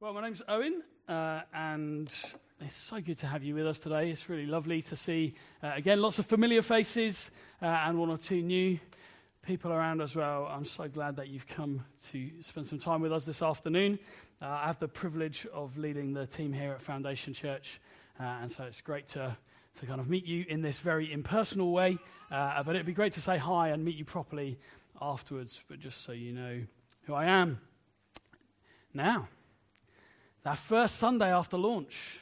Well, my name's Owen, uh, and it's so good to have you with us today. It's really lovely to see, uh, again, lots of familiar faces uh, and one or two new people around as well. I'm so glad that you've come to spend some time with us this afternoon. Uh, I have the privilege of leading the team here at Foundation Church, uh, and so it's great to, to kind of meet you in this very impersonal way. Uh, but it'd be great to say hi and meet you properly afterwards, but just so you know who I am. Now, that first Sunday after launch.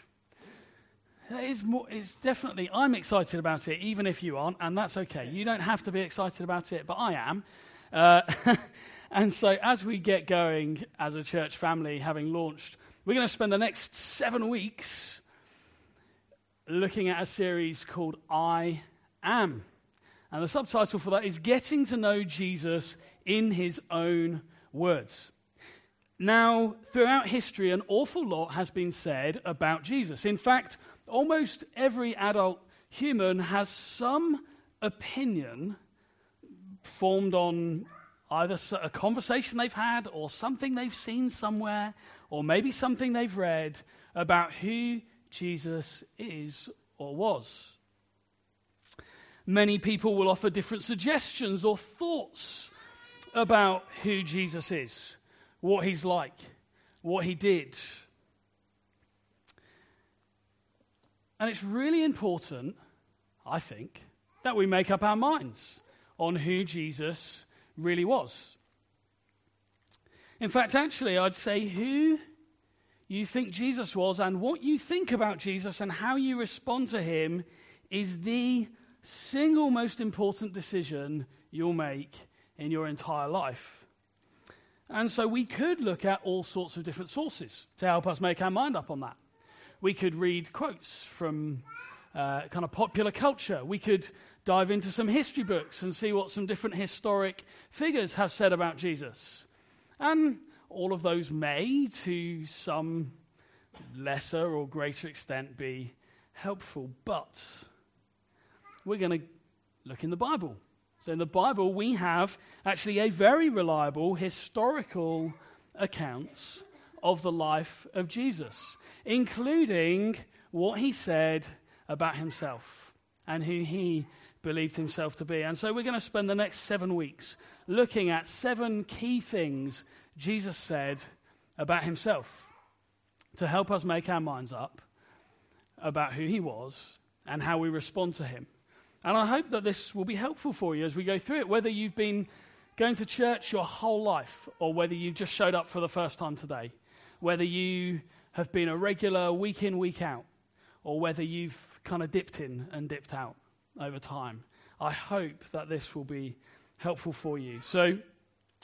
It's, more, it's definitely, I'm excited about it, even if you aren't, and that's okay. You don't have to be excited about it, but I am. Uh, and so, as we get going as a church family, having launched, we're going to spend the next seven weeks looking at a series called I Am. And the subtitle for that is Getting to Know Jesus in His Own Words. Now, throughout history, an awful lot has been said about Jesus. In fact, almost every adult human has some opinion formed on either a conversation they've had or something they've seen somewhere or maybe something they've read about who Jesus is or was. Many people will offer different suggestions or thoughts about who Jesus is what he's like, what he did. And it's really important, I think, that we make up our minds on who Jesus really was. In fact, actually, I'd say who you think Jesus was and what you think about Jesus and how you respond to him is the single most important decision you'll make in your entire life. And so we could look at all sorts of different sources to help us make our mind up on that. We could read quotes from uh, kind of popular culture. We could dive into some history books and see what some different historic figures have said about Jesus. And all of those may, to some lesser or greater extent, be helpful. But we're going to look in the Bible so in the Bible, we have actually a very reliable historical accounts of the life of Jesus, including what he said about himself and who he believed himself to be. And so we're going to spend the next seven weeks looking at seven key things Jesus said about himself to help us make our minds up about who he was and how we respond to him. And I hope that this will be helpful for you as we go through it, whether you've been going to church your whole life or whether you've just showed up for the first time today, whether you have been a regular week in, week out, or whether you've kind of dipped in and dipped out over time. I hope that this will be helpful for you. So,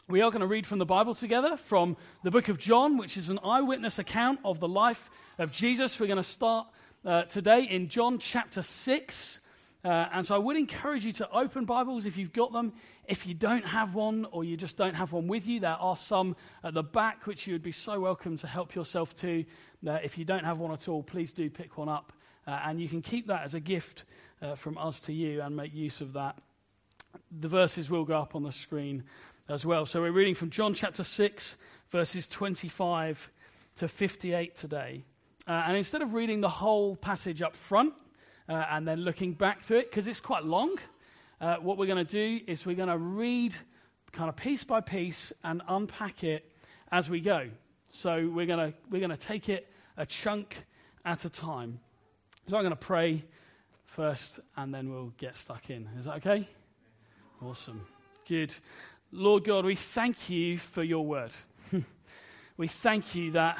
we are going to read from the Bible together from the book of John, which is an eyewitness account of the life of Jesus. We're going to start uh, today in John chapter 6. Uh, and so I would encourage you to open Bibles if you've got them. If you don't have one or you just don't have one with you, there are some at the back which you would be so welcome to help yourself to. Uh, if you don't have one at all, please do pick one up. Uh, and you can keep that as a gift uh, from us to you and make use of that. The verses will go up on the screen as well. So we're reading from John chapter 6, verses 25 to 58 today. Uh, and instead of reading the whole passage up front, uh, and then looking back through it because it's quite long. Uh, what we're going to do is we're going to read kind of piece by piece and unpack it as we go. So we're going to we're going to take it a chunk at a time. So I'm going to pray first and then we'll get stuck in. Is that okay? Awesome. Good. Lord God, we thank you for your word. we thank you that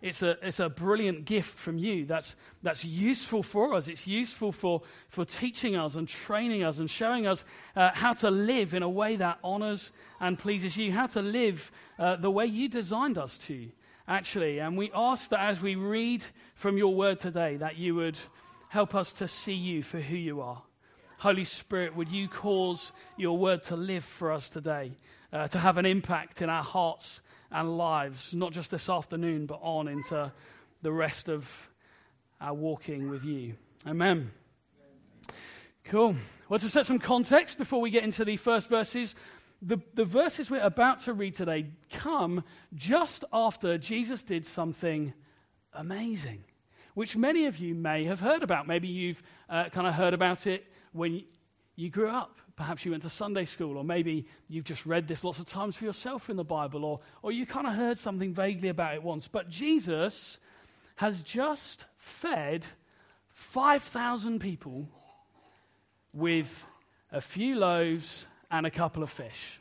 it's a, it's a brilliant gift from you that's, that's useful for us. It's useful for, for teaching us and training us and showing us uh, how to live in a way that honors and pleases you, how to live uh, the way you designed us to, actually. And we ask that as we read from your word today, that you would help us to see you for who you are. Holy Spirit, would you cause your word to live for us today, uh, to have an impact in our hearts and lives, not just this afternoon, but on into the rest of our walking with you. Amen. Cool. Well, to set some context before we get into the first verses the, the verses we're about to read today come just after Jesus did something amazing, which many of you may have heard about. Maybe you've uh, kind of heard about it when you grew up. Perhaps you went to Sunday school, or maybe you've just read this lots of times for yourself in the Bible, or, or you kind of heard something vaguely about it once. But Jesus has just fed 5,000 people with a few loaves and a couple of fish.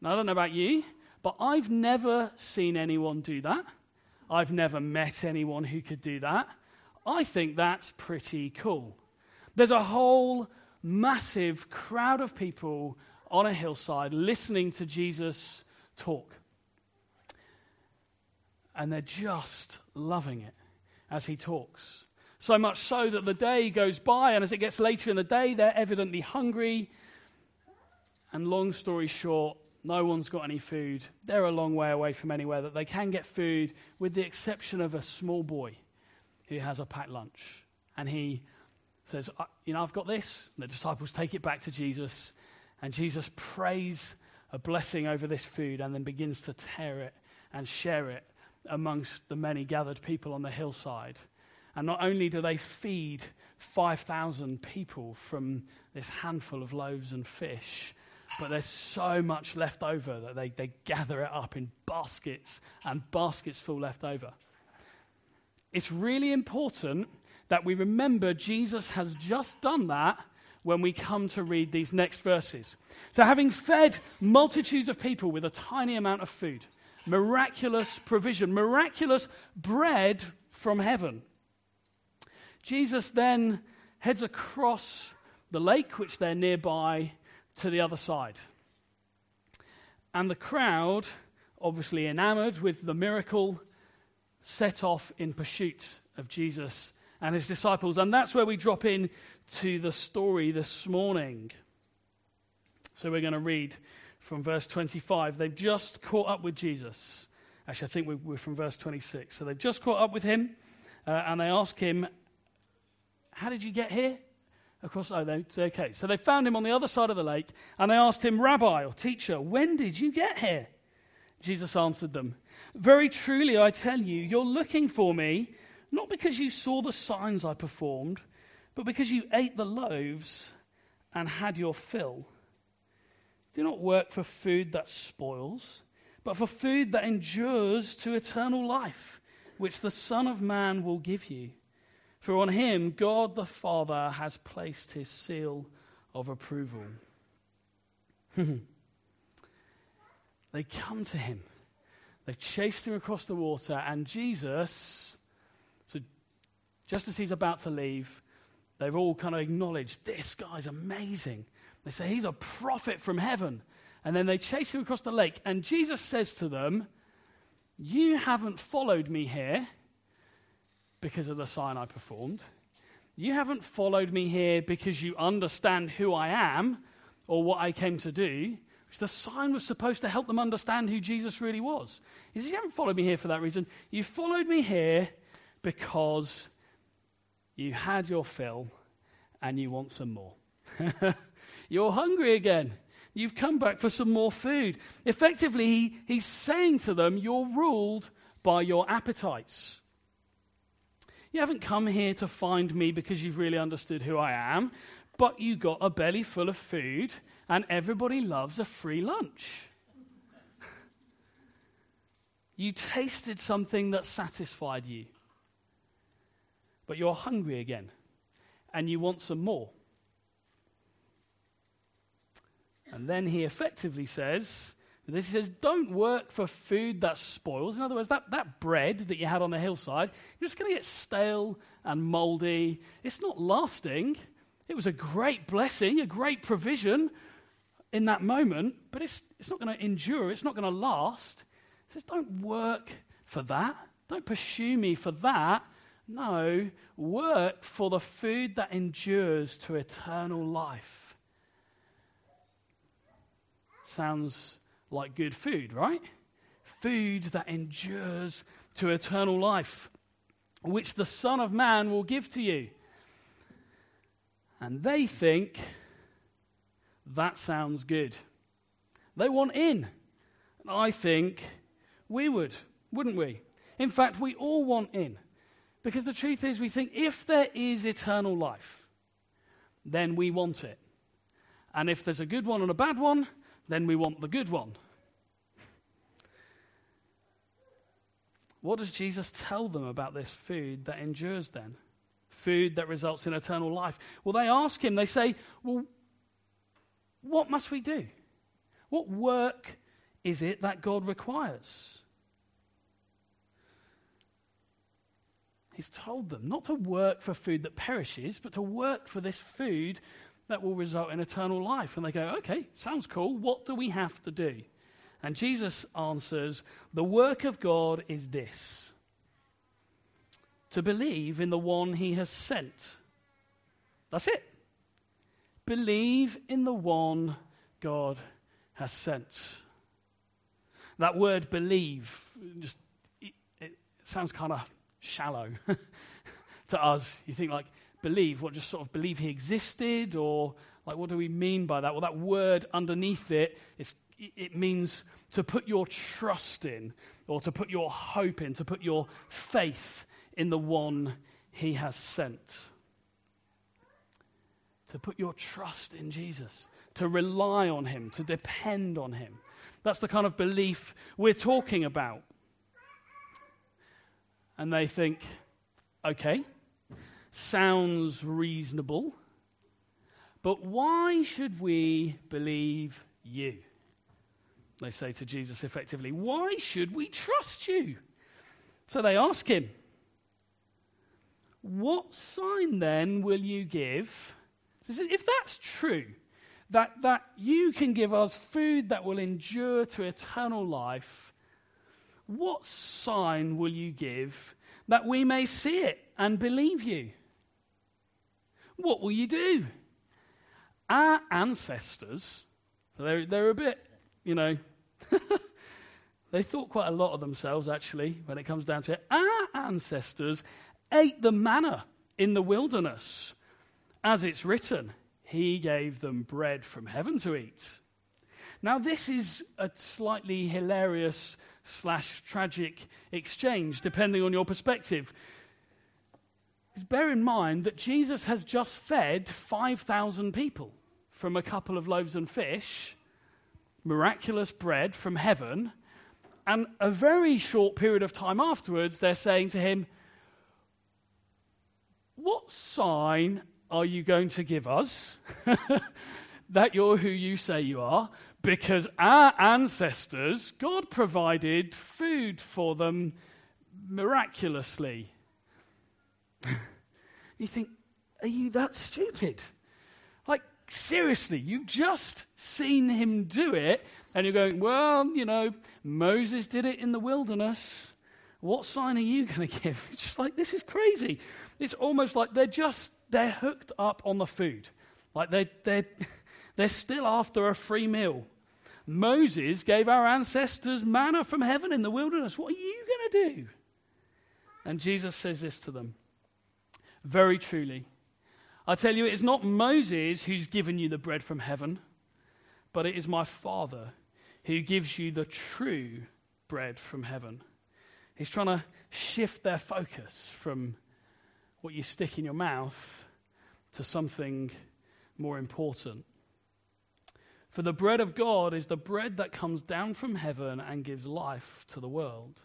Now, I don't know about you, but I've never seen anyone do that. I've never met anyone who could do that. I think that's pretty cool. There's a whole massive crowd of people on a hillside listening to Jesus talk. And they're just loving it as he talks. So much so that the day goes by, and as it gets later in the day, they're evidently hungry. And long story short, no one's got any food. They're a long way away from anywhere that they can get food, with the exception of a small boy who has a packed lunch. And he says, You know, I've got this. And the disciples take it back to Jesus, and Jesus prays a blessing over this food and then begins to tear it and share it amongst the many gathered people on the hillside. And not only do they feed 5,000 people from this handful of loaves and fish, but there's so much left over that they, they gather it up in baskets and baskets full left over. It's really important that we remember Jesus has just done that when we come to read these next verses. So, having fed multitudes of people with a tiny amount of food, miraculous provision, miraculous bread from heaven, Jesus then heads across the lake, which they're nearby, to the other side. And the crowd, obviously enamored with the miracle, set off in pursuit of Jesus and his disciples. And that's where we drop in to the story this morning. So we're going to read from verse 25. They've just caught up with Jesus. Actually, I think we're from verse 26. So they've just caught up with him, uh, and they ask him, How did you get here? Across, oh, they, okay. So they found him on the other side of the lake, and they asked him, Rabbi or teacher, when did you get here? Jesus answered them, Very truly, I tell you, you're looking for me not because you saw the signs I performed, but because you ate the loaves and had your fill. Do not work for food that spoils, but for food that endures to eternal life, which the Son of Man will give you. For on him God the Father has placed his seal of approval. they come to him. They've chased him across the water, and Jesus just as he's about to leave, they've all kind of acknowledged this guy's amazing. They say he's a prophet from heaven. And then they chase him across the lake. And Jesus says to them, You haven't followed me here because of the sign I performed. You haven't followed me here because you understand who I am or what I came to do. The sign was supposed to help them understand who Jesus really was. He says, You haven't followed me here for that reason. You followed me here because you had your fill and you want some more. You're hungry again. You've come back for some more food. Effectively, he, he's saying to them, You're ruled by your appetites. You haven't come here to find me because you've really understood who I am, but you got a belly full of food, and everybody loves a free lunch. you tasted something that satisfied you but you're hungry again and you want some more. And then he effectively says, this he says, don't work for food that spoils. In other words, that, that bread that you had on the hillside, you're just going to get stale and moldy. It's not lasting. It was a great blessing, a great provision in that moment, but it's, it's not going to endure. It's not going to last. He says, don't work for that. Don't pursue me for that. No, work for the food that endures to eternal life. Sounds like good food, right? Food that endures to eternal life, which the Son of Man will give to you. And they think that sounds good. They want in. And I think we would, wouldn't we? In fact, we all want in. Because the truth is, we think if there is eternal life, then we want it. And if there's a good one and a bad one, then we want the good one. What does Jesus tell them about this food that endures then? Food that results in eternal life. Well, they ask him, they say, Well, what must we do? What work is it that God requires? He's told them not to work for food that perishes, but to work for this food that will result in eternal life. And they go, okay, sounds cool. What do we have to do? And Jesus answers, the work of God is this to believe in the one he has sent. That's it. Believe in the one God has sent. That word believe just it, it sounds kind of shallow to us. You think like believe, what just sort of believe he existed or like what do we mean by that? Well that word underneath it it means to put your trust in or to put your hope in, to put your faith in the one he has sent. To put your trust in Jesus, to rely on him, to depend on him. That's the kind of belief we're talking about. And they think, okay, sounds reasonable, but why should we believe you? They say to Jesus effectively, Why should we trust you? So they ask him, What sign then will you give? If that's true, that, that you can give us food that will endure to eternal life, what sign will you give that we may see it and believe you? What will you do? Our ancestors, they're, they're a bit, you know, they thought quite a lot of themselves, actually, when it comes down to it. Our ancestors ate the manna in the wilderness. As it's written, He gave them bread from heaven to eat. Now, this is a slightly hilarious slash tragic exchange, depending on your perspective. Because bear in mind that Jesus has just fed 5,000 people from a couple of loaves and fish miraculous bread from heaven. And a very short period of time afterwards, they're saying to him, What sign are you going to give us that you're who you say you are? Because our ancestors, God provided food for them miraculously. you think, Are you that stupid? Like, seriously, you've just seen him do it, and you're going, well, you know, Moses did it in the wilderness. What sign are you going to give? It's just like, this is crazy. It's almost like they're just, they're hooked up on the food. Like they're, they're, they're still after a free meal. Moses gave our ancestors manna from heaven in the wilderness. What are you going to do? And Jesus says this to them Very truly, I tell you, it is not Moses who's given you the bread from heaven, but it is my Father who gives you the true bread from heaven. He's trying to shift their focus from what you stick in your mouth to something more important. For the bread of God is the bread that comes down from heaven and gives life to the world.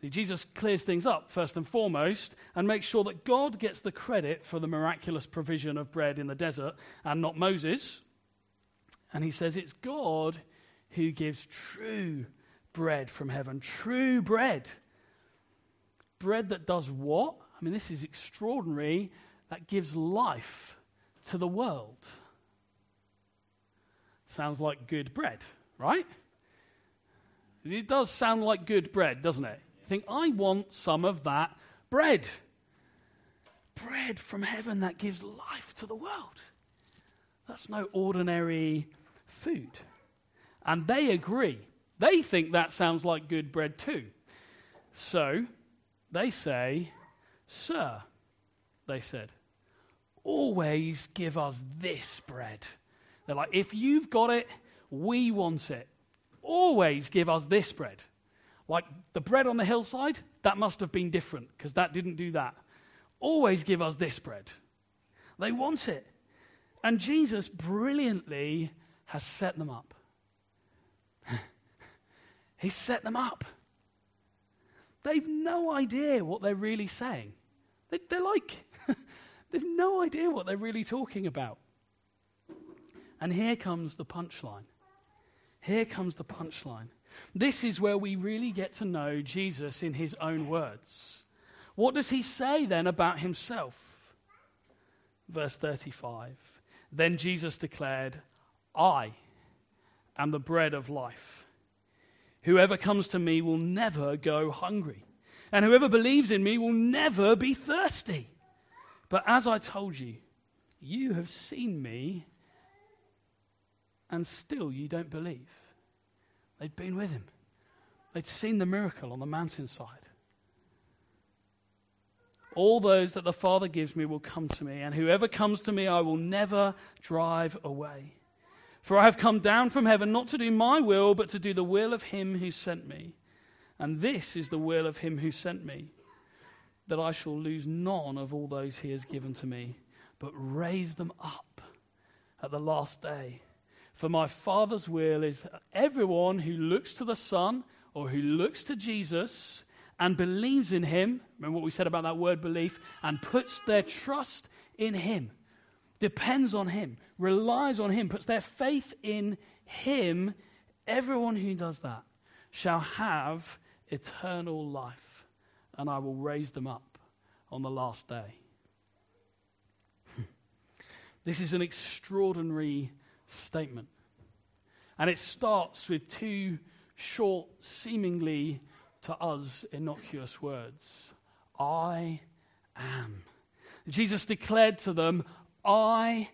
See, Jesus clears things up first and foremost and makes sure that God gets the credit for the miraculous provision of bread in the desert and not Moses. And he says it's God who gives true bread from heaven, true bread. Bread that does what? I mean, this is extraordinary. That gives life to the world. Sounds like good bread, right? It does sound like good bread, doesn't it? think, I want some of that bread. Bread from heaven that gives life to the world. That's no ordinary food. And they agree. They think that sounds like good bread too. So they say, Sir, they said, always give us this bread. They're like, if you've got it, we want it. Always give us this bread. Like the bread on the hillside, that must have been different because that didn't do that. Always give us this bread. They want it. And Jesus brilliantly has set them up. he set them up. They've no idea what they're really saying. They, are like, they've no idea what they're really talking about. And here comes the punchline. Here comes the punchline. This is where we really get to know Jesus in his own words. What does he say then about himself? Verse 35. Then Jesus declared, I am the bread of life. Whoever comes to me will never go hungry, and whoever believes in me will never be thirsty. But as I told you, you have seen me, and still you don't believe. They'd been with him, they'd seen the miracle on the mountainside. All those that the Father gives me will come to me, and whoever comes to me I will never drive away. For I have come down from heaven not to do my will, but to do the will of him who sent me. And this is the will of him who sent me, that I shall lose none of all those he has given to me, but raise them up at the last day. For my Father's will is everyone who looks to the Son or who looks to Jesus and believes in him, remember what we said about that word belief, and puts their trust in him, depends on him, relies on him, puts their faith in him, everyone who does that shall have eternal life, and I will raise them up on the last day. this is an extraordinary statement. And it starts with two short, seemingly to us innocuous words I am. Jesus declared to them, I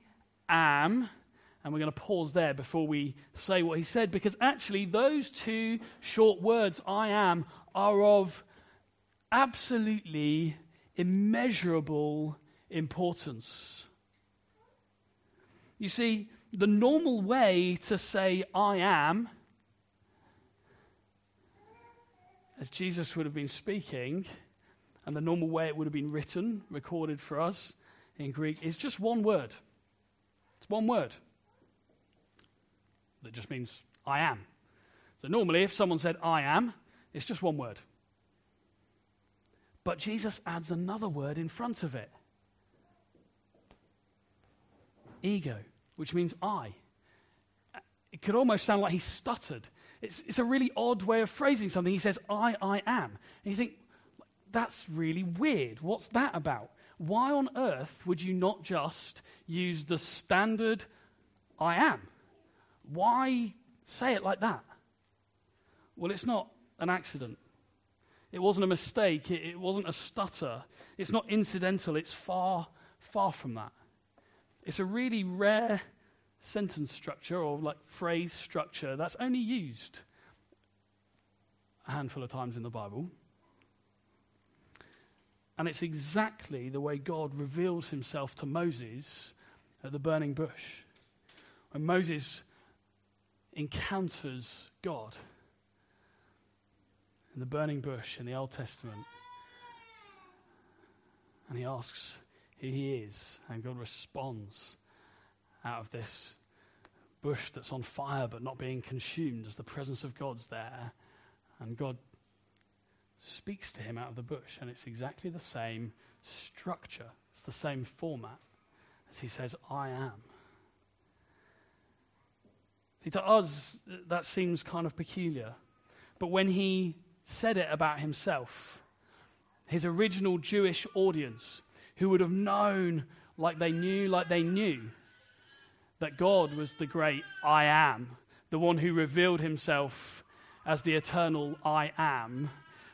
am. And we're going to pause there before we say what he said, because actually, those two short words, I am, are of absolutely immeasurable importance. You see, the normal way to say I am, as Jesus would have been speaking, and the normal way it would have been written, recorded for us in Greek, is just one word. It's one word that just means I am. So normally, if someone said I am, it's just one word. But Jesus adds another word in front of it ego which means I. It could almost sound like he stuttered. It's, it's a really odd way of phrasing something. He says, I, I am. And you think, that's really weird. What's that about? Why on earth would you not just use the standard I am? Why say it like that? Well, it's not an accident. It wasn't a mistake. It, it wasn't a stutter. It's not incidental. It's far, far from that. It's a really rare sentence structure or like phrase structure that's only used a handful of times in the Bible. And it's exactly the way God reveals himself to Moses at the burning bush. When Moses encounters God in the burning bush in the Old Testament, and he asks, who he is. And God responds out of this bush that's on fire but not being consumed as the presence of God's there. And God speaks to him out of the bush. And it's exactly the same structure, it's the same format as he says, I am. See, to us, that seems kind of peculiar. But when he said it about himself, his original Jewish audience who would have known like they knew, like they knew, that God was the great I am, the one who revealed himself as the eternal I am.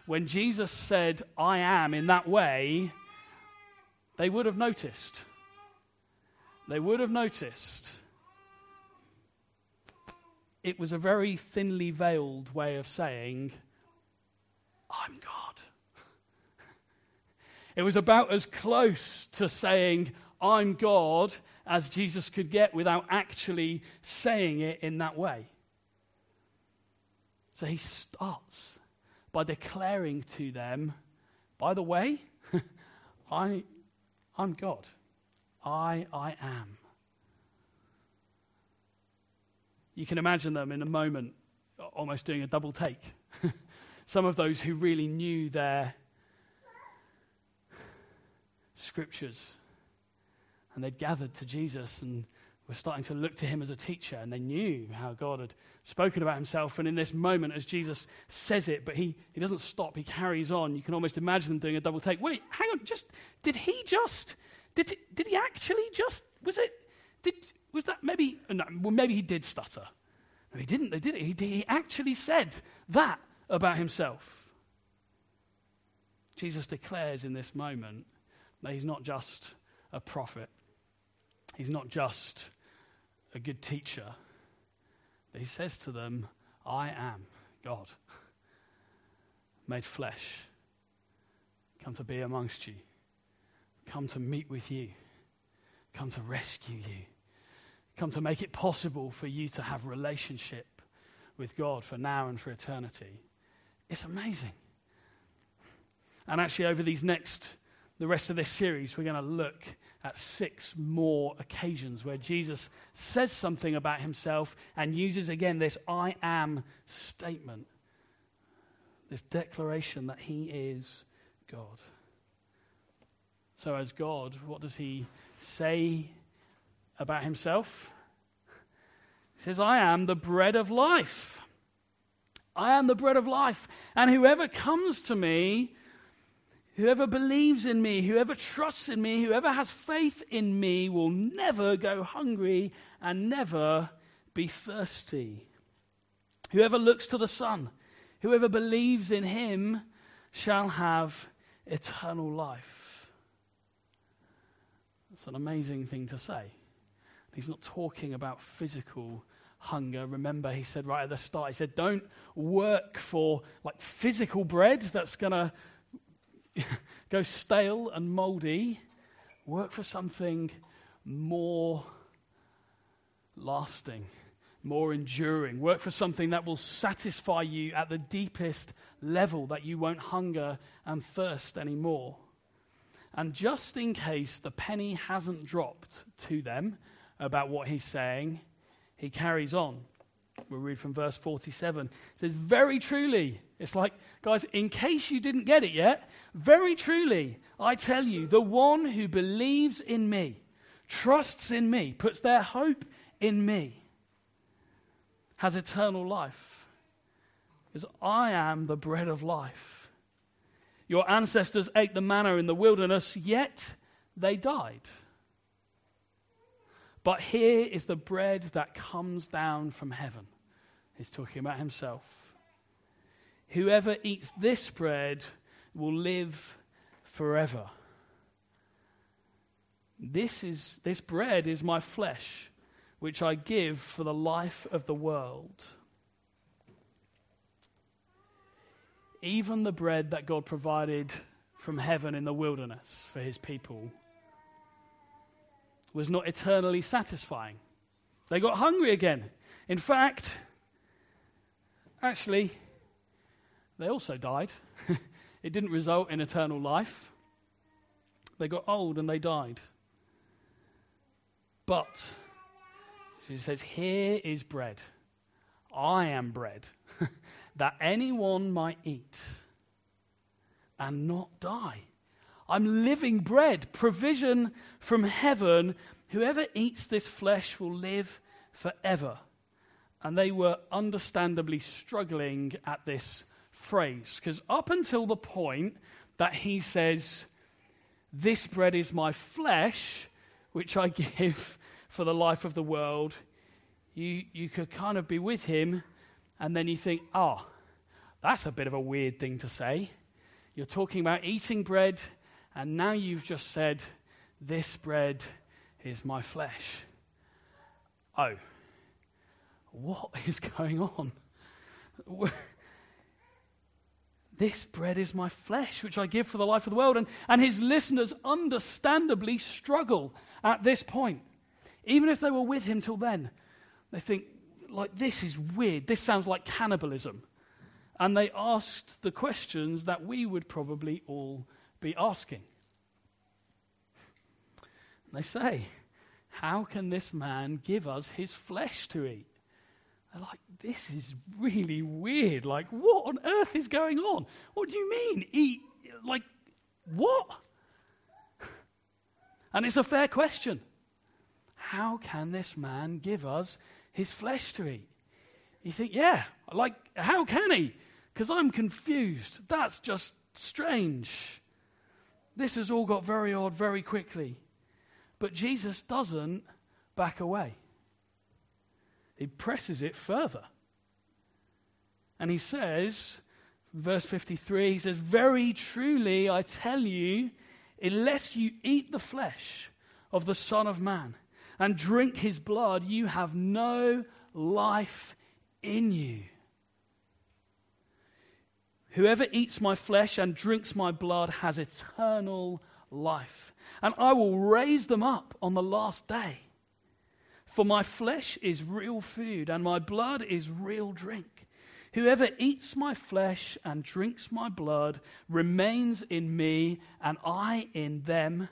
When Jesus said, I am, in that way, they would have noticed. They would have noticed. It was a very thinly veiled way of saying, I'm God. It was about as close to saying, I'm God, as Jesus could get without actually saying it in that way. So he starts by declaring to them, by the way, I, I'm God. I, I am. You can imagine them in a moment almost doing a double take. Some of those who really knew their scriptures and they'd gathered to Jesus and were starting to look to him as a teacher and they knew how God had spoken about himself. And in this moment, as Jesus says it, but he, he doesn't stop, he carries on. You can almost imagine them doing a double take. Wait, hang on, just, did he just, did, it, did he actually just, was it, did, was that maybe, no, well, maybe he did stutter. No, he didn't, they did it. He, he actually said that about himself. Jesus declares in this moment that he's not just a prophet, he's not just a good teacher. But he says to them, I am God, made flesh, come to be amongst you, come to meet with you, come to rescue you, come to make it possible for you to have relationship with God for now and for eternity. It's amazing. And actually, over these next, the rest of this series, we're going to look at six more occasions where Jesus says something about himself and uses again this I am statement, this declaration that he is God. So, as God, what does he say about himself? He says, I am the bread of life. I am the bread of life. And whoever comes to me Whoever believes in me, whoever trusts in me, whoever has faith in me will never go hungry and never be thirsty. Whoever looks to the Son, whoever believes in him, shall have eternal life. That's an amazing thing to say. He's not talking about physical hunger. Remember, he said right at the start, he said, don't work for like physical bread that's going to go stale and moldy, work for something more lasting, more enduring. Work for something that will satisfy you at the deepest level, that you won't hunger and thirst anymore. And just in case the penny hasn't dropped to them about what he's saying, he carries on. We'll read from verse 47. It says, Very truly, it's like, guys, in case you didn't get it yet, very truly, I tell you, the one who believes in me, trusts in me, puts their hope in me, has eternal life. Because I am the bread of life. Your ancestors ate the manna in the wilderness, yet they died. But here is the bread that comes down from heaven. He's talking about himself. Whoever eats this bread will live forever. This, is, this bread is my flesh, which I give for the life of the world. Even the bread that God provided from heaven in the wilderness for his people was not eternally satisfying. They got hungry again. In fact, actually, they also died. it didn't result in eternal life. They got old and they died. But, she says, Here is bread. I am bread that anyone might eat and not die. I'm living bread, provision from heaven. Whoever eats this flesh will live forever. And they were understandably struggling at this phrase, because up until the point that he says, This bread is my flesh, which I give for the life of the world, you, you could kind of be with him, and then you think, Oh, that's a bit of a weird thing to say. You're talking about eating bread and now you've just said, This bread is my flesh. Oh, what is going on? this bread is my flesh, which I give for the life of the world. And, and his listeners understandably struggle at this point. Even if they were with him till then, they think, like, this is weird. This sounds like cannibalism. and they asked the questions that we would probably all be asking. They say, How can this man give us his flesh to eat? They're like, This is really weird. Like, what on earth is going on? What do you mean, eat? Like, what? And it's a fair question. How can this man give us his flesh to eat? You think, yeah, like, how can he? Because I'm confused. That's just strange. This has all got very odd very quickly. But Jesus doesn't back away, he presses it further. And he says, verse 53, he says, Very truly I tell you, unless you eat the flesh of the Son of Man and drink his blood, you have no life in you. Whoever eats my flesh and drinks my blood has eternal life, and I will raise them up on the last day. For my flesh is real food, and my blood is real drink. Whoever eats my flesh and drinks my blood remains in me, and I in them,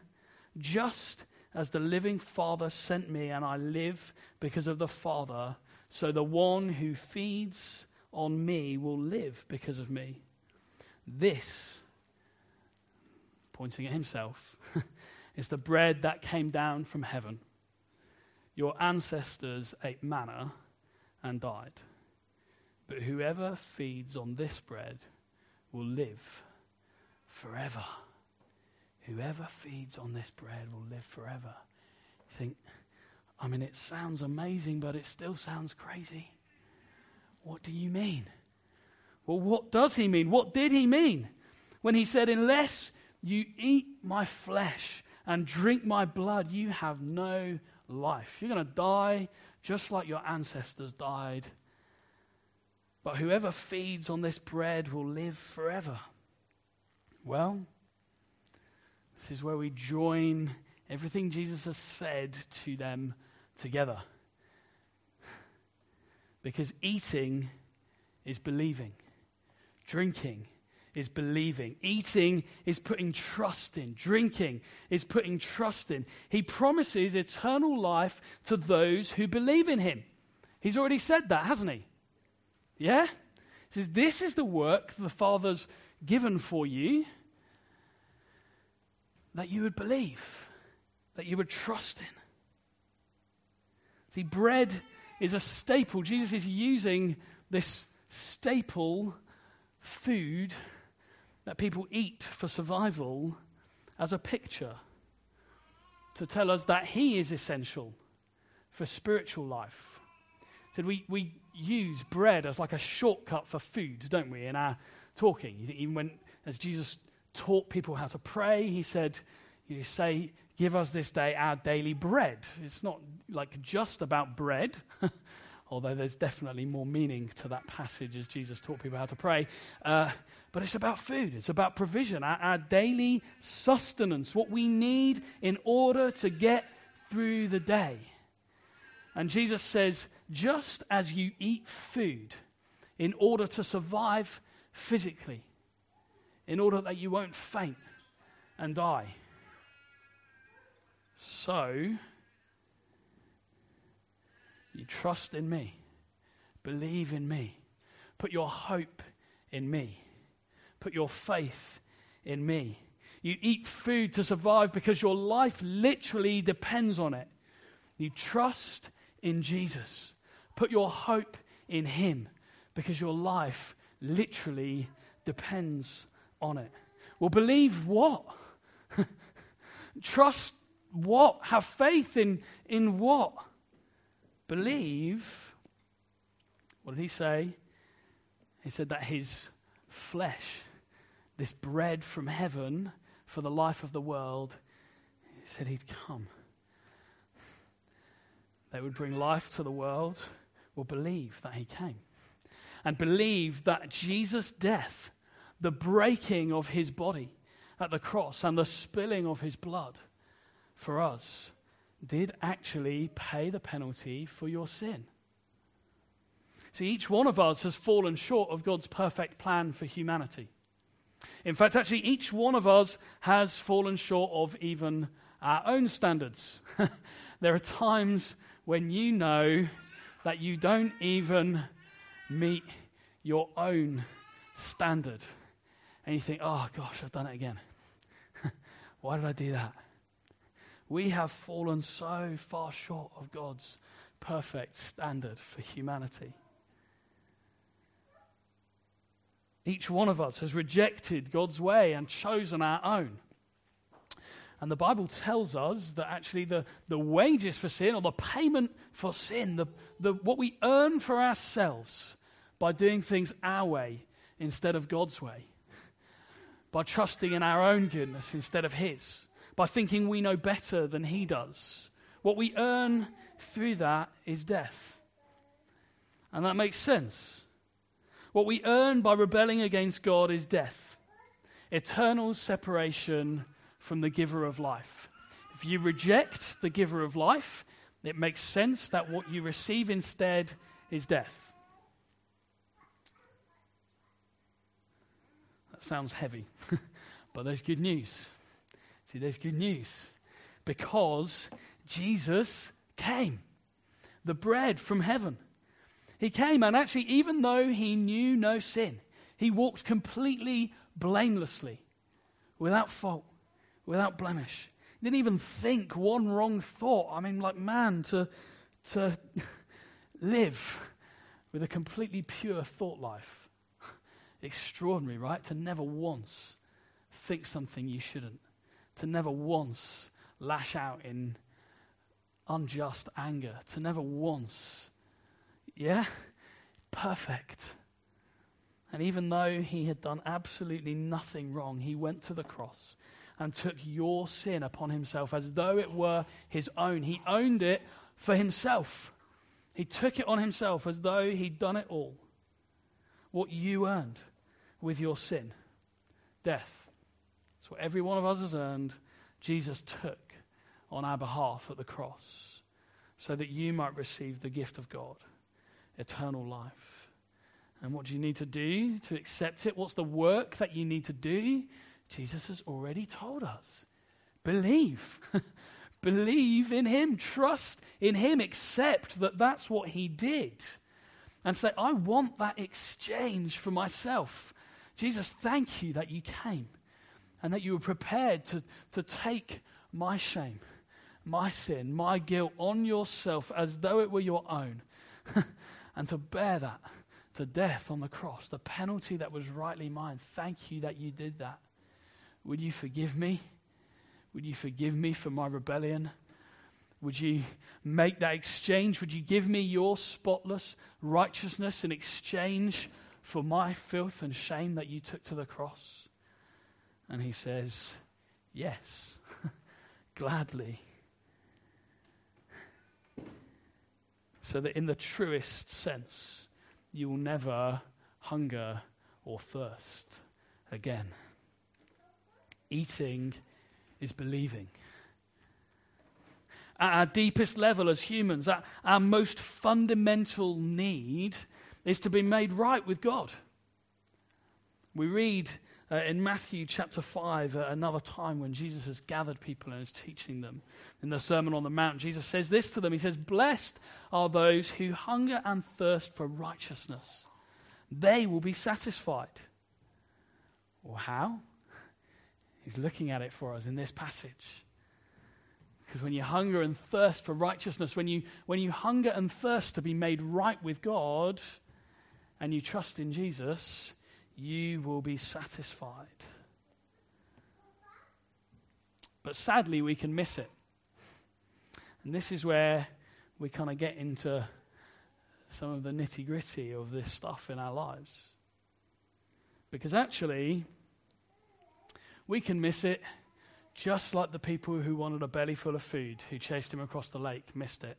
just as the living Father sent me, and I live because of the Father. So the one who feeds on me will live because of me. This, pointing at himself, is the bread that came down from heaven. Your ancestors ate manna and died. But whoever feeds on this bread will live forever. Whoever feeds on this bread will live forever. You think, I mean, it sounds amazing, but it still sounds crazy. What do you mean? Well, what does he mean? What did he mean when he said, Unless you eat my flesh and drink my blood, you have no life. You're going to die just like your ancestors died. But whoever feeds on this bread will live forever. Well, this is where we join everything Jesus has said to them together. Because eating is believing. Drinking is believing. Eating is putting trust in. Drinking is putting trust in. He promises eternal life to those who believe in him. He's already said that, hasn't he? Yeah? He says, This is the work the Father's given for you that you would believe, that you would trust in. See, bread is a staple. Jesus is using this staple food that people eat for survival as a picture to tell us that He is essential for spiritual life. So we, we use bread as like a shortcut for food, don't we, in our talking? Even when, as Jesus taught people how to pray, He said, You say, Give us this day our daily bread. It's not like just about bread. although there's definitely more meaning to that passage as Jesus taught people how to pray. Uh, but it's about food, it's about provision, our, our daily sustenance, what we need in order to get through the day. And Jesus says, just as you eat food in order to survive physically, in order that you won't faint and die, so you trust in me. Believe in me. Put your hope in me. Put your faith in me. You eat food to survive because your life literally depends on it. You trust in Jesus. Put your hope in Him because your life literally depends on it. Well, believe what? trust what? Have faith in, in what? Believe, what did he say? He said that his flesh, this bread from heaven for the life of the world, he said he'd come. They would bring life to the world, will believe that he came. And believe that Jesus' death, the breaking of his body at the cross, and the spilling of his blood for us did actually pay the penalty for your sin. See, each one of us has fallen short of God's perfect plan for humanity. In fact, actually, each one of us has fallen short of even our own standards. there are times when you know that you don't even meet your own standard. And you think, oh gosh, I've done it again. Why did I do that? We have fallen so far short of God's perfect standard for humanity. Each one of us has rejected God's way and chosen our own. And the Bible tells us that actually the, the wages for sin, or the payment for sin, the, the, what we earn for ourselves by doing things our way instead of God's way, by trusting in our own goodness instead of His, by thinking we know better than He does, what we earn through that is death. And that makes sense. What we earn by rebelling against God is death, eternal separation from the giver of life. If you reject the giver of life, it makes sense that what you receive instead is death. That sounds heavy, but there's good news. See, there's good news because Jesus came, the bread from heaven. He came, and actually, even though he knew no sin, he walked completely blamelessly, without fault, without blemish. He didn't even think one wrong thought. I mean, like man, to, to live with a completely pure thought life. Extraordinary, right? To never once think something you shouldn't, to never once lash out in unjust anger, to never once, yeah, perfect. And even though he had done absolutely nothing wrong, he went to the cross and took your sin upon himself as though it were his own. He owned it for himself. He took it on himself as though he'd done it all. What you earned with your sin death. What every one of us has earned. Jesus took on our behalf at the cross so that you might receive the gift of God, eternal life. And what do you need to do to accept it? What's the work that you need to do? Jesus has already told us. Believe. Believe in Him. Trust in Him. Accept that that's what He did. And say, I want that exchange for myself. Jesus, thank you that you came and that you were prepared to, to take my shame, my sin, my guilt on yourself as though it were your own, and to bear that to death on the cross, the penalty that was rightly mine. Thank you that you did that. Would you forgive me? Would you forgive me for my rebellion? Would you make that exchange? Would you give me your spotless righteousness in exchange for my filth and shame that you took to the cross? And he says, Yes, gladly. So that in the truest sense, you will never hunger or thirst again. Eating is believing. At our deepest level as humans, our, our most fundamental need is to be made right with God. We read uh, in Matthew chapter 5, uh, another time when Jesus has gathered people and is teaching them in the Sermon on the Mount, Jesus says this to them He says, Blessed are those who hunger and thirst for righteousness, they will be satisfied. Or how? He's looking at it for us in this passage. Because when you hunger and thirst for righteousness, when you, when you hunger and thirst to be made right with God, and you trust in Jesus, you will be satisfied. But sadly, we can miss it. And this is where we kind of get into some of the nitty gritty of this stuff in our lives. Because actually, we can miss it just like the people who wanted a belly full of food, who chased him across the lake, missed it.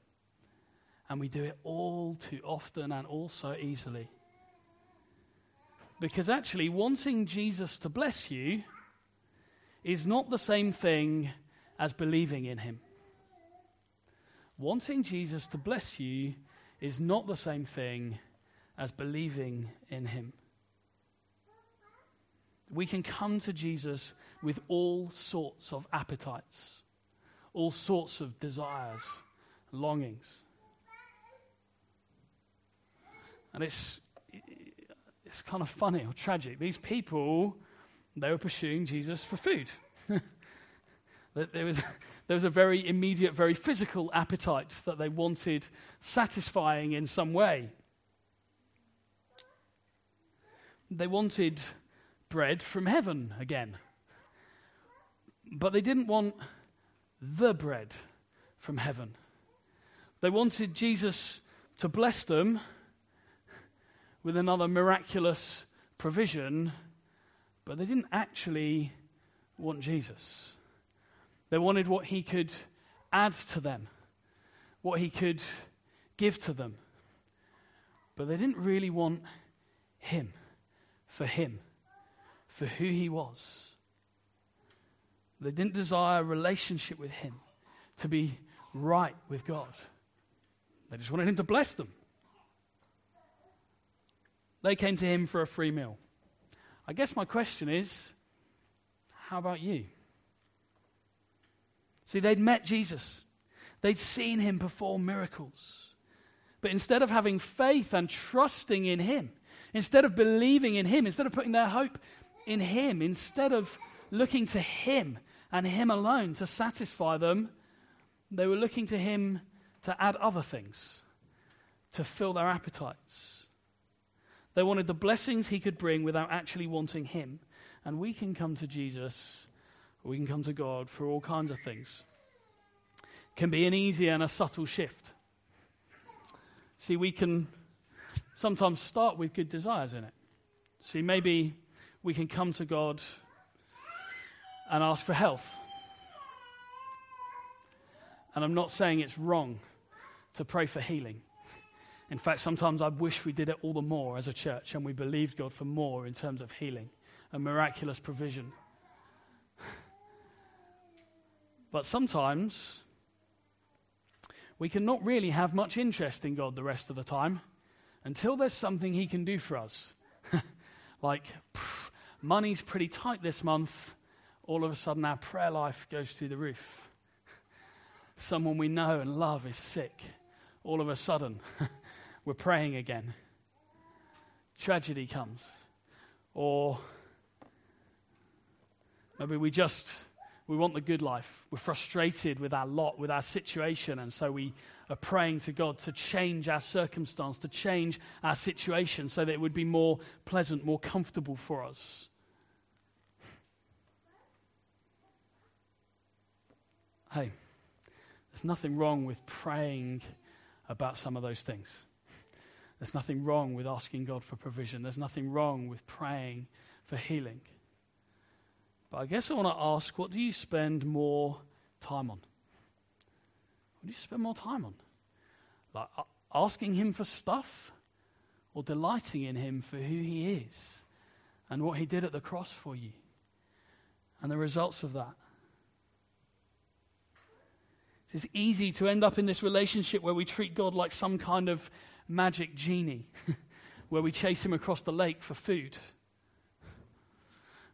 And we do it all too often and all so easily. Because actually, wanting Jesus to bless you is not the same thing as believing in him. Wanting Jesus to bless you is not the same thing as believing in him. We can come to Jesus with all sorts of appetites, all sorts of desires, longings. And it's, it's kind of funny or tragic. These people, they were pursuing Jesus for food. there, was, there was a very immediate, very physical appetite that they wanted satisfying in some way. They wanted bread from heaven again. But they didn't want the bread from heaven. They wanted Jesus to bless them with another miraculous provision, but they didn't actually want Jesus. They wanted what he could add to them, what he could give to them. But they didn't really want him for him, for who he was. They didn't desire a relationship with him, to be right with God. They just wanted him to bless them. They came to him for a free meal. I guess my question is how about you? See, they'd met Jesus, they'd seen him perform miracles. But instead of having faith and trusting in him, Instead of believing in Him, instead of putting their hope in Him, instead of looking to Him and Him alone to satisfy them, they were looking to Him to add other things, to fill their appetites. They wanted the blessings He could bring without actually wanting Him. And we can come to Jesus, we can come to God for all kinds of things. It can be an easy and a subtle shift. See, we can sometimes start with good desires in it. See, maybe we can come to God and ask for health. And I'm not saying it's wrong to pray for healing. In fact, sometimes I wish we did it all the more as a church and we believed God for more in terms of healing and miraculous provision. But sometimes we can not really have much interest in God the rest of the time until there's something He can do for us. like, pff, money's pretty tight this month, all of a sudden our prayer life goes through the roof. Someone we know and love is sick. All of a sudden, we're praying again. Tragedy comes. Or maybe we just we want the good life. We're frustrated with our lot, with our situation, and so we are praying to God to change our circumstance, to change our situation so that it would be more pleasant, more comfortable for us. Hey, there's nothing wrong with praying about some of those things. There's nothing wrong with asking God for provision. There's nothing wrong with praying for healing. But I guess I want to ask what do you spend more time on? What do you spend more time on? Like asking Him for stuff or delighting in Him for who He is and what He did at the cross for you and the results of that? It's easy to end up in this relationship where we treat God like some kind of magic genie, where we chase Him across the lake for food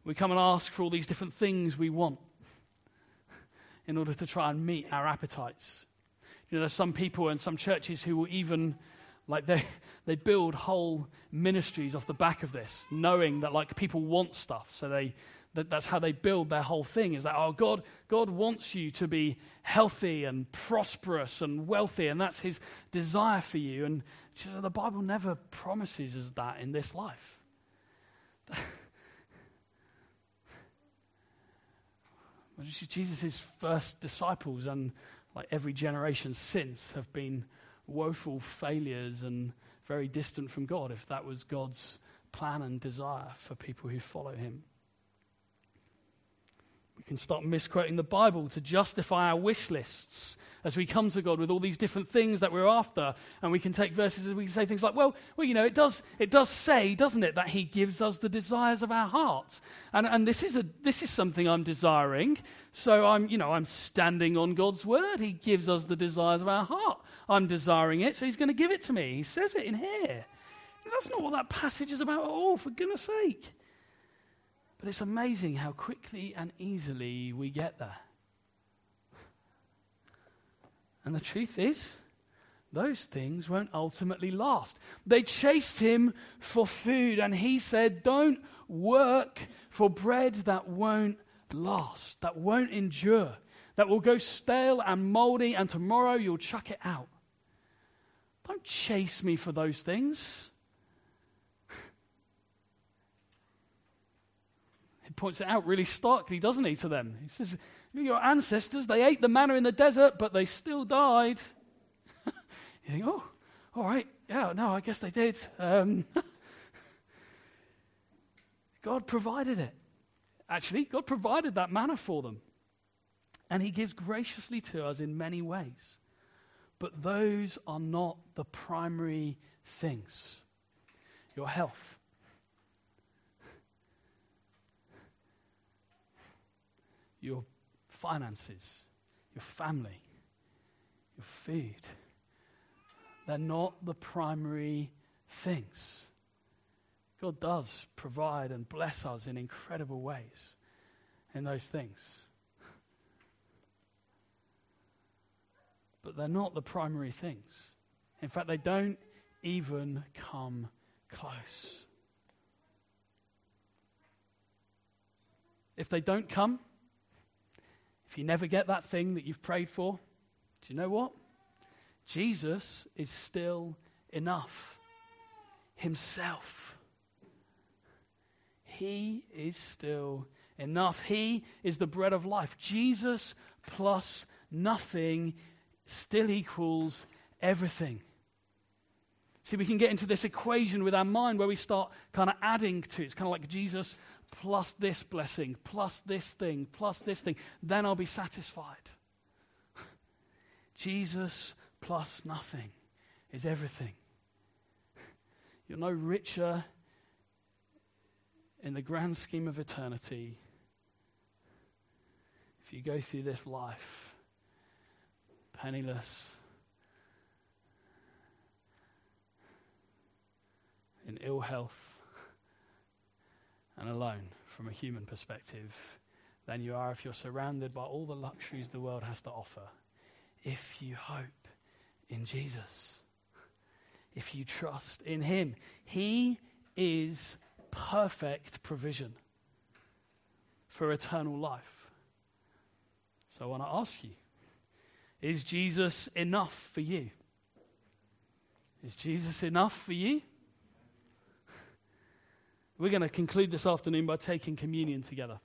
we come and ask for all these different things we want in order to try and meet our appetites. You know, there's some people and some churches who will even, like, they, they build whole ministries off the back of this, knowing that, like, people want stuff. So they, that, that's how they build their whole thing is that, oh, God, God wants you to be healthy and prosperous and wealthy, and that's his desire for you. And you know, the Bible never promises us that in this life. Jesus' first disciples and like every generation since have been woeful failures and very distant from God if that was God's plan and desire for people who follow him. We can start misquoting the Bible to justify our wish lists as we come to God with all these different things that we're after. And we can take verses and we can say things like, well, well, you know, it does, it does say, doesn't it, that He gives us the desires of our hearts. And, and this, is a, this is something I'm desiring. So I'm, you know, I'm standing on God's word. He gives us the desires of our heart. I'm desiring it, so He's going to give it to me. He says it in here. That's not what that passage is about at all, for goodness sake. But it's amazing how quickly and easily we get there. And the truth is, those things won't ultimately last. They chased him for food, and he said, Don't work for bread that won't last, that won't endure, that will go stale and moldy, and tomorrow you'll chuck it out. Don't chase me for those things. Points it out really starkly, doesn't he, to them? He says, Your ancestors, they ate the manna in the desert, but they still died. you think, Oh, all right, yeah, no, I guess they did. Um, God provided it. Actually, God provided that manna for them. And He gives graciously to us in many ways. But those are not the primary things. Your health, your finances, your family, your food. They're not the primary things. God does provide and bless us in incredible ways in those things. But they're not the primary things. In fact, they don't even come close. If they don't come, if you never get that thing that you've prayed for, do you know what? Jesus is still enough. Himself. He is still enough. He is the bread of life. Jesus plus nothing still equals everything. See, we can get into this equation with our mind where we start kind of adding to it. It's kind of like Jesus plus this blessing, plus this thing, plus this thing. Then I'll be satisfied. Jesus plus nothing is everything. You're no richer in the grand scheme of eternity if you go through this life penniless, in ill health, and alone from a human perspective than you are if you're surrounded by all the luxuries the world has to offer. If you hope in Jesus, if you trust in Him, He is perfect provision for eternal life. So I want to ask you is Jesus enough for you? Is Jesus enough for you? We're going to conclude this afternoon by taking communion together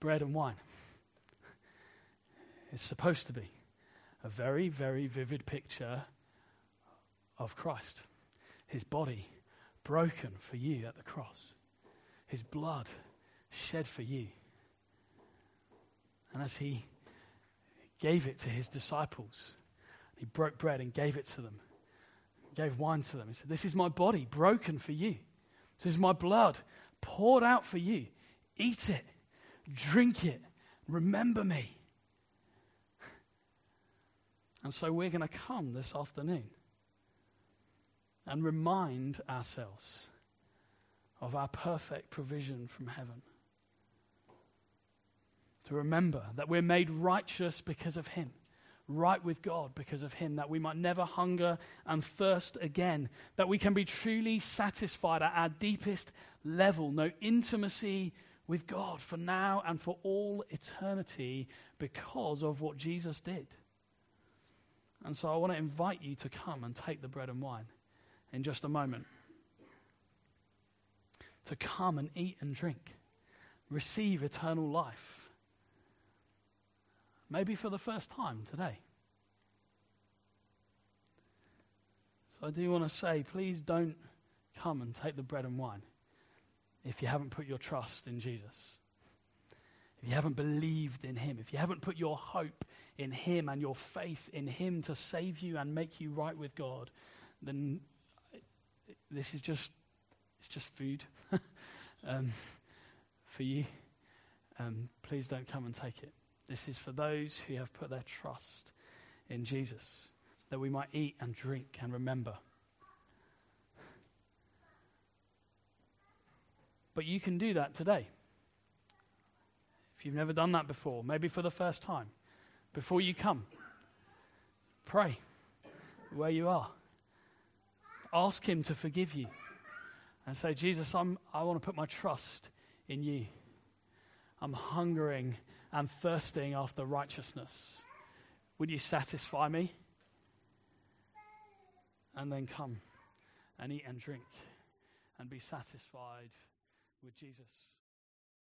bread and wine. It's supposed to be a very, very vivid picture of Christ, his body broken for you at the cross, his blood shed for you. And as he gave it to his disciples, he broke bread and gave it to them, gave wine to them. He said, This is my body broken for you. This is my blood poured out for you. Eat it, drink it, remember me. And so we're going to come this afternoon and remind ourselves of our perfect provision from heaven. To remember that we're made righteous because of Him, right with God because of Him, that we might never hunger and thirst again, that we can be truly satisfied at our deepest level, know intimacy with God for now and for all eternity because of what Jesus did. And so I want to invite you to come and take the bread and wine in just a moment. To come and eat and drink, receive eternal life. Maybe for the first time today. So I do want to say, please don't come and take the bread and wine if you haven't put your trust in Jesus. If you haven't believed in Him, if you haven't put your hope in Him and your faith in Him to save you and make you right with God, then this is just it's just food um, for you. Um, please don't come and take it. This is for those who have put their trust in Jesus, that we might eat and drink and remember. But you can do that today. If you've never done that before, maybe for the first time, before you come, pray where you are. Ask Him to forgive you and say, Jesus, I'm, I want to put my trust in you. I'm hungering and thirsting after righteousness. Would you satisfy me? And then come and eat and drink and be satisfied with Jesus.